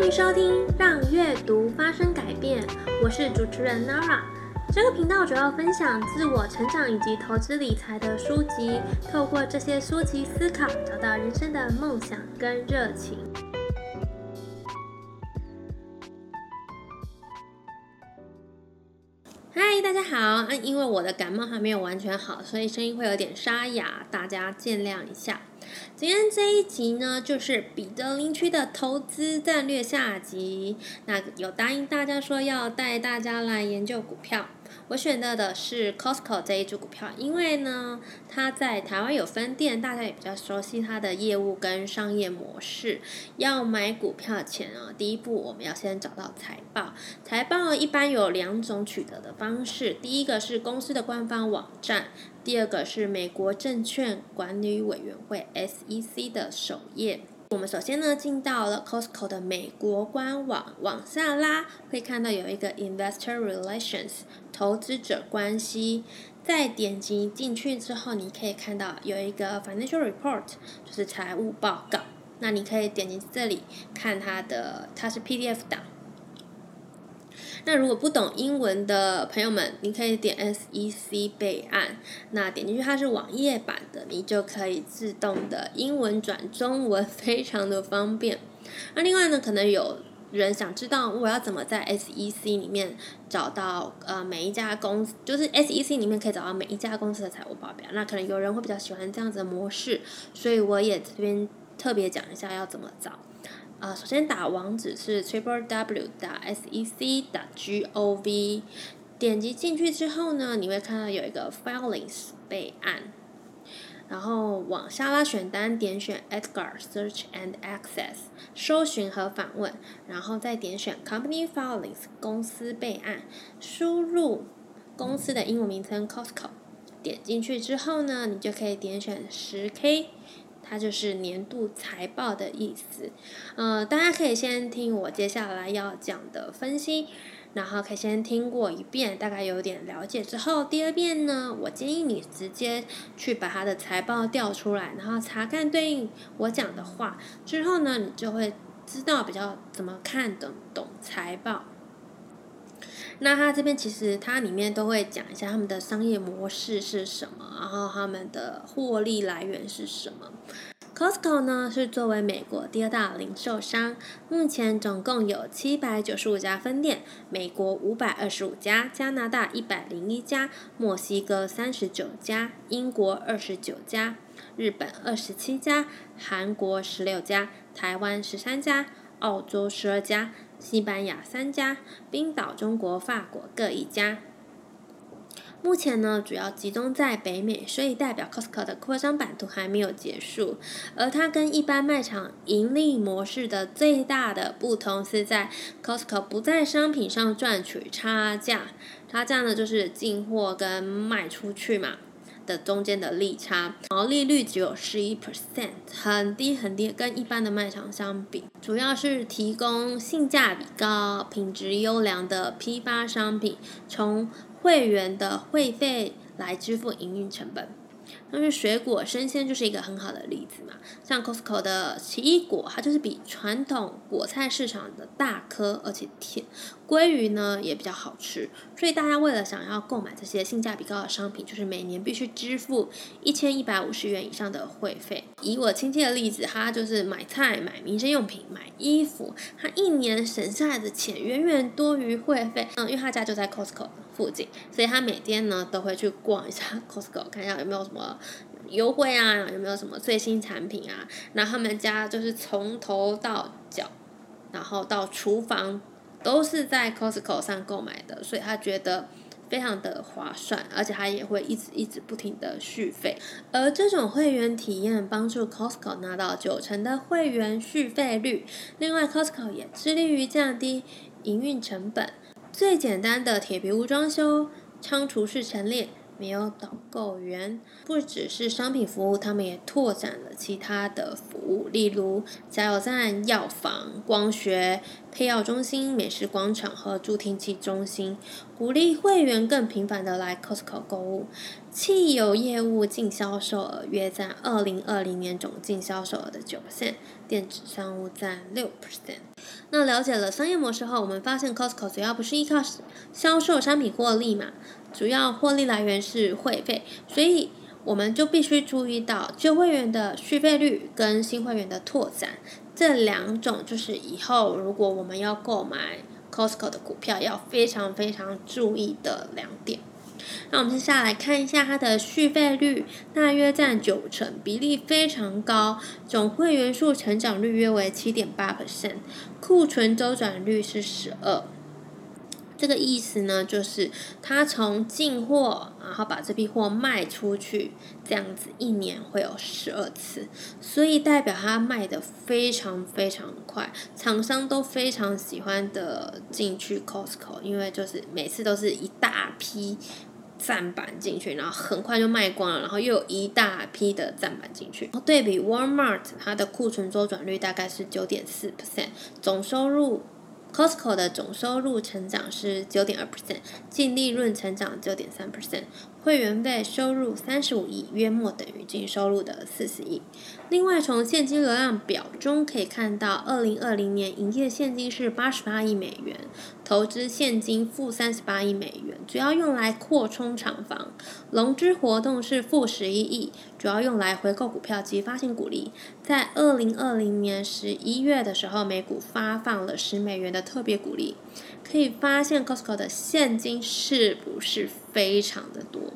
欢迎收听《让阅读发生改变》，我是主持人 Nara。这个频道主要分享自我成长以及投资理财的书籍，透过这些书籍思考，找到人生的梦想跟热情。因为我的感冒还没有完全好，所以声音会有点沙哑，大家见谅一下。今天这一集呢，就是彼得林区的投资战略下集。那有答应大家说要带大家来研究股票。我选到的是 Costco 这一组股票，因为呢，它在台湾有分店，大家也比较熟悉它的业务跟商业模式。要买股票前啊，第一步我们要先找到财报。财报一般有两种取得的方式，第一个是公司的官方网站，第二个是美国证券管理委员会 SEC 的首页。我们首先呢，进到了 Costco 的美国官网，往下拉会看到有一个 Investor Relations 投资者关系。再点击进去之后，你可以看到有一个 Financial Report，就是财务报告。那你可以点击这里看它的，它是 PDF 档。那如果不懂英文的朋友们，你可以点 SEC 备案，那点进去它是网页版的，你就可以自动的英文转中文，非常的方便。那另外呢，可能有人想知道我要怎么在 SEC 里面找到呃每一家公司，就是 SEC 里面可以找到每一家公司的财务报表。那可能有人会比较喜欢这样子的模式，所以我也这边特别讲一下要怎么找。啊，首先打网址是 triple w 打 s e c 打 g o v，点击进去之后呢，你会看到有一个 filings 备案，然后往下拉选单，点选 Edgar Search and Access 搜寻和访问，然后再点选 Company filings 公司备案，输入公司的英文名称 Costco，点进去之后呢，你就可以点选十 K。它就是年度财报的意思，呃，大家可以先听我接下来要讲的分析，然后可以先听过一遍，大概有点了解之后，第二遍呢，我建议你直接去把它的财报调出来，然后查看对应我讲的话，之后呢，你就会知道比较怎么看懂懂财报。那它这边其实它里面都会讲一下他们的商业模式是什么，然后他们的获利来源是什么。Costco 呢是作为美国第二大零售商，目前总共有七百九十五家分店，美国五百二十五家，加拿大一百零一家，墨西哥三十九家，英国二十九家，日本二十七家，韩国十六家，台湾十三家，澳洲十二家。西班牙三家，冰岛、中国、法国各一家。目前呢，主要集中在北美，所以代表 Costco 的扩张版图还没有结束。而它跟一般卖场盈利模式的最大的不同是在 Costco 不在商品上赚取差价，差价呢就是进货跟卖出去嘛。的中间的利差，毛利率只有十一 percent，很低很低，跟一般的卖场相比，主要是提供性价比高、品质优良的批发商品，从会员的会费来支付营运成本。但是水果生鲜就是一个很好的例子嘛，像 Costco 的奇异果，它就是比传统果菜市场的大颗，而且甜。鲑鱼呢也比较好吃，所以大家为了想要购买这些性价比高的商品，就是每年必须支付一千一百五十元以上的会费。以我亲戚的例子，他就是买菜、买民生用品、买衣服，他一年省下来的钱远远多于会费。嗯，因为他家就在 Costco 附近，所以他每天呢都会去逛一下 Costco，看一下有没有什么优惠啊，有没有什么最新产品啊。那他们家就是从头到脚，然后到厨房。都是在 Costco 上购买的，所以他觉得非常的划算，而且他也会一直一直不停的续费。而这种会员体验帮助 Costco 拿到九成的会员续费率。另外，Costco 也致力于降低营运成本。最简单的铁皮屋装修、仓储式陈列、没有导购员。不只是商品服务，他们也拓展了其他的服务，例如加油站、药房、光学配药中心、美食广场和助听器中心，鼓励会员更频繁的来 Costco 购物。汽油业务净销售额约占二零二零年总净销售额的九%，线电子商务占六 percent。那了解了商业模式后，我们发现 Costco 主要不是依靠销售商品获利嘛，主要获利来源是会费，所以我们就必须注意到旧会员的续费率跟新会员的拓展这两种，就是以后如果我们要购买 Costco 的股票，要非常非常注意的两点。那我们接下来看一下它的续费率，大约占九成，比例非常高。总会员数成长率约为七点八 percent，库存周转率是十二。这个意思呢，就是他从进货，然后把这批货卖出去，这样子一年会有十二次，所以代表他卖的非常非常快，厂商都非常喜欢的进去 Costco，因为就是每次都是一大批。站板进去，然后很快就卖光了，然后又有一大批的站板进去。对比 Walmart，它的库存周转率大概是九点四 percent，总收入。Costco 的总收入成长是九点二 percent，净利润成长九点三 percent，会员费收入三十五亿，约莫等于净收入的四十亿。另外，从现金流量表中可以看到，二零二零年营业现金是八十八亿美元，投资现金负三十八亿美元，主要用来扩充厂房；融资活动是负十一亿，主要用来回购股票及发行股利。在二零二零年十一月的时候，每股发放了十美元的特别股利。可以发现，Costco 的现金是不是非常的多？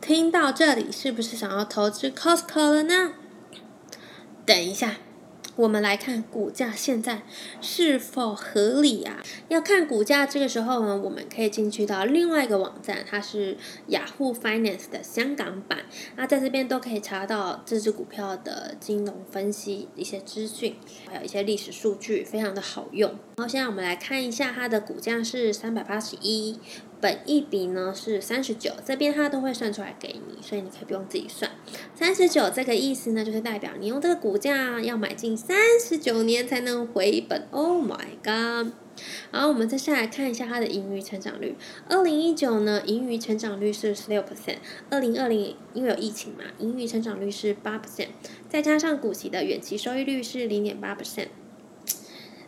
听到这里，是不是想要投资 Costco 了呢？等一下，我们来看股价现在是否合理啊？要看股价，这个时候呢，我们可以进去到另外一个网站，它是雅虎 Finance 的香港版。那在这边都可以查到这只股票的金融分析一些资讯，还有一些历史数据，非常的好用。然后现在我们来看一下它的股价是三百八十一。本一笔呢是三十九，这边它都会算出来给你，所以你可以不用自己算。三十九这个意思呢，就是代表你用这个股价要买进三十九年才能回本。Oh my god！然后我们再下来看一下它的盈余成长率。二零一九呢，盈余成长率是十六 percent。二零二零因为有疫情嘛，盈余成长率是八 percent，再加上股息的远期收益率是零点八 percent。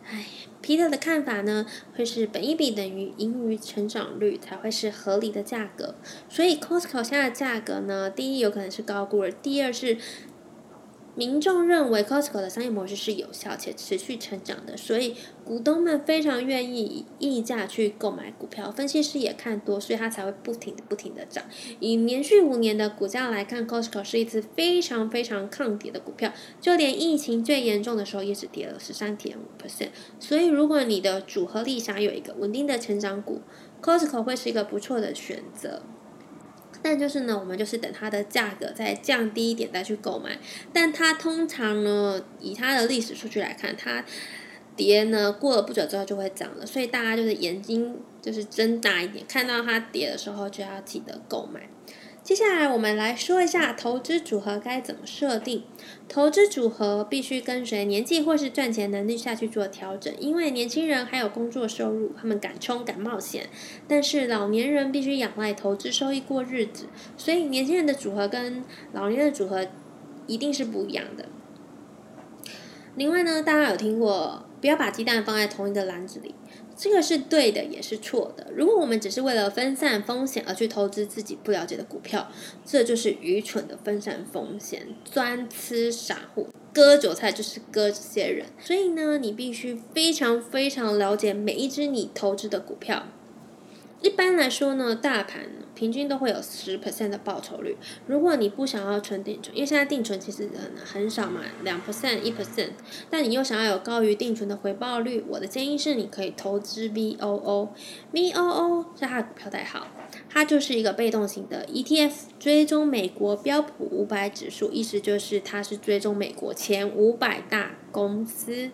哎。皮特的看法呢，会是本一比等于盈余成长率才会是合理的价格。所以 Costco 现在的价格呢，第一有可能是高估了，第二是。民众认为 Costco 的商业模式是有效且持续成长的，所以股东们非常愿意以溢价去购买股票。分析师也看多，所以它才会不停的、不停的涨。以连续五年的股价来看，Costco 是一只非常非常抗跌的股票，就连疫情最严重的时候也只跌了十三点五 percent。所以，如果你的组合力想有一个稳定的成长股，Costco 会是一个不错的选择。但就是呢，我们就是等它的价格再降低一点再去购买。但它通常呢，以它的历史数据来看，它跌呢过了不久之后就会涨了，所以大家就是眼睛就是睁大一点，看到它跌的时候就要记得购买。接下来我们来说一下投资组合该怎么设定。投资组合必须跟随年纪或是赚钱能力下去做调整，因为年轻人还有工作收入，他们敢冲敢冒险；但是老年人必须仰赖投资收益过日子，所以年轻人的组合跟老年人的组合一定是不一样的。另外呢，大家有听过不要把鸡蛋放在同一个篮子里。这个是对的，也是错的。如果我们只是为了分散风险而去投资自己不了解的股票，这就是愚蠢的分散风险，专吃傻户，割韭菜就是割这些人。所以呢，你必须非常非常了解每一只你投资的股票。一般来说呢，大盘平均都会有十 percent 的报酬率。如果你不想要存定存，因为现在定存其实很很少嘛，两 percent 一 percent，但你又想要有高于定存的回报率，我的建议是你可以投资 V O O，V O O 是它的股票代号，它就是一个被动型的 ETF，追踪美国标普五百指数，意思就是它是追踪美国前五百大公司。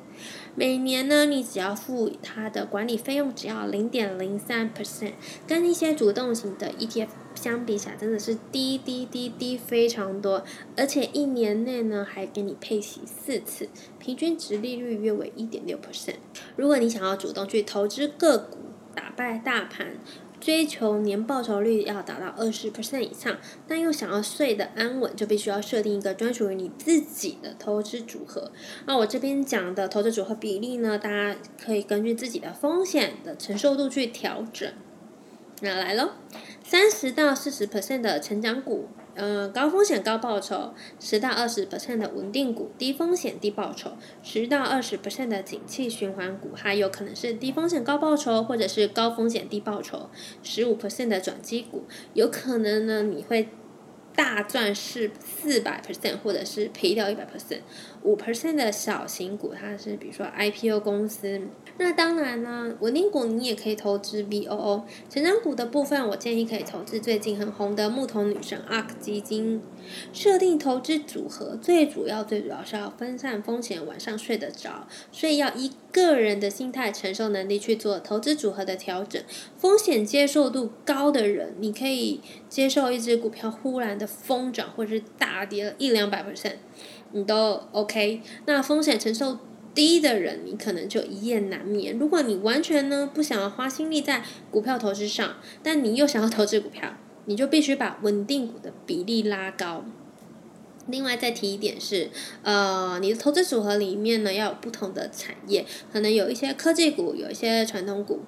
每年呢，你只要付它的管理费用，只要零点零三 percent，跟一些主动型的 ETF 相比起来真的是低低低低非常多，而且一年内呢还给你配息四次，平均值利率约为一点六 percent。如果你想要主动去投资个股，打败大盘。追求年报酬率要达到二十 percent 以上，但又想要睡得安稳，就必须要设定一个专属于你自己的投资组合。那我这边讲的投资组合比例呢，大家可以根据自己的风险的承受度去调整。那来喽，三十到四十 percent 的成长股。呃，高风险高报酬，十到二十 percent 的稳定股，低风险低报酬，十到二十 percent 的景气循环股，还有可能是低风险高报酬，或者是高风险低报酬，十五 percent 的转机股，有可能呢你会。大赚是四百 percent，或者是赔掉一百 percent，五 percent 的小型股，它是比如说 IPO 公司。那当然呢，稳定股你也可以投资 VOO。成长股的部分，我建议可以投资最近很红的木头女神 ARK 基金。设定投资组合，最主要最主要是要分散风险，晚上睡得着。所以要依个人的心态、承受能力去做投资组合的调整。风险接受度高的人，你可以接受一只股票忽然的疯涨，或者是大跌了一两百 percent，你都 OK。那风险承受低的人，你可能就一夜难眠。如果你完全呢不想要花心力在股票投资上，但你又想要投资股票。你就必须把稳定股的比例拉高。另外再提一点是，呃，你的投资组合里面呢要有不同的产业，可能有一些科技股，有一些传统股，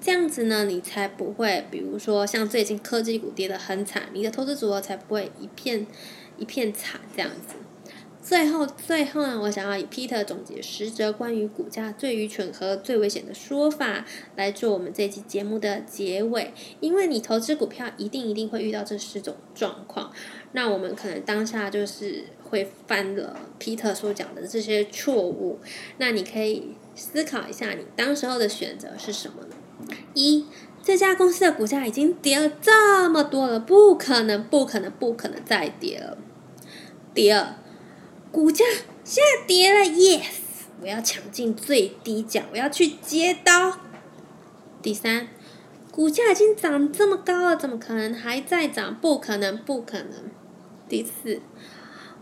这样子呢你才不会，比如说像最近科技股跌得很惨，你的投资组合才不会一片一片惨这样子。最后，最后呢，我想要以 Peter 总结十则关于股价最愚蠢和最危险的说法来做我们这期节目的结尾。因为你投资股票一定一定会遇到这十种状况，那我们可能当下就是会犯了 Peter 所讲的这些错误。那你可以思考一下，你当时候的选择是什么呢？一，这家公司的股价已经跌了这么多了，不可能，不可能，不可能再跌了。第二。股价下跌了，yes，我要抢进最低价，我要去接刀。第三，股价已经涨这么高了，怎么可能还在涨？不可能，不可能。第四，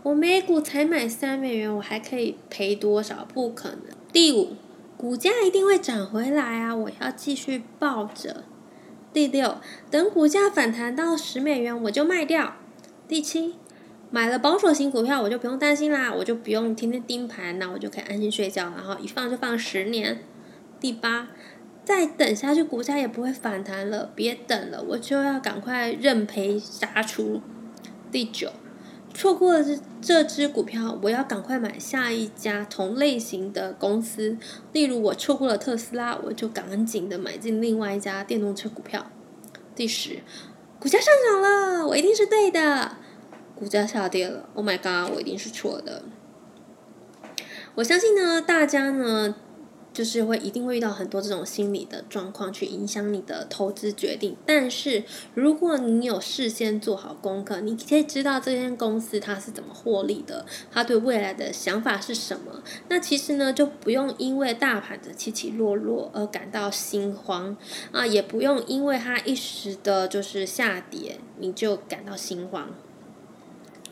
我每股才买三美元，我还可以赔多少？不可能。第五，股价一定会涨回来啊，我要继续抱着。第六，等股价反弹到十美元，我就卖掉。第七。买了保守型股票，我就不用担心啦，我就不用天天盯盘，那我就可以安心睡觉，然后一放就放十年。第八，再等下去股价也不会反弹了，别等了，我就要赶快认赔杀出。第九，错过了这这只股票，我要赶快买下一家同类型的公司，例如我错过了特斯拉，我就赶紧的买进另外一家电动车股票。第十，股价上涨了，我一定是对的。股价下跌了，Oh my god！我一定是错的。我相信呢，大家呢，就是会一定会遇到很多这种心理的状况，去影响你的投资决定。但是，如果你有事先做好功课，你可以知道这间公司它是怎么获利的，它对未来的想法是什么。那其实呢，就不用因为大盘的起起落落而感到心慌啊，也不用因为它一时的就是下跌，你就感到心慌。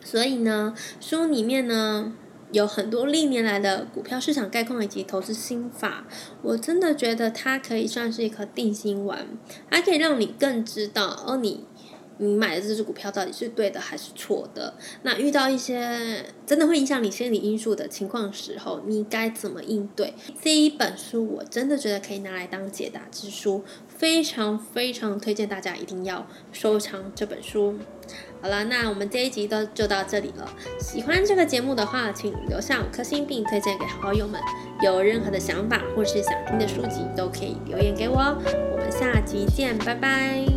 所以呢，书里面呢有很多历年来的股票市场概况以及投资心法，我真的觉得它可以算是一颗定心丸，它可以让你更知道哦，你你买的这只股票到底是对的还是错的。那遇到一些真的会影响你心理因素的情况时候，你该怎么应对？这一本书我真的觉得可以拿来当解答之书，非常非常推荐大家一定要收藏这本书。好了，那我们这一集的就到这里了。喜欢这个节目的话，请留下五颗星并推荐给好友们。有任何的想法或是想听的书籍，都可以留言给我。我们下集见，拜拜。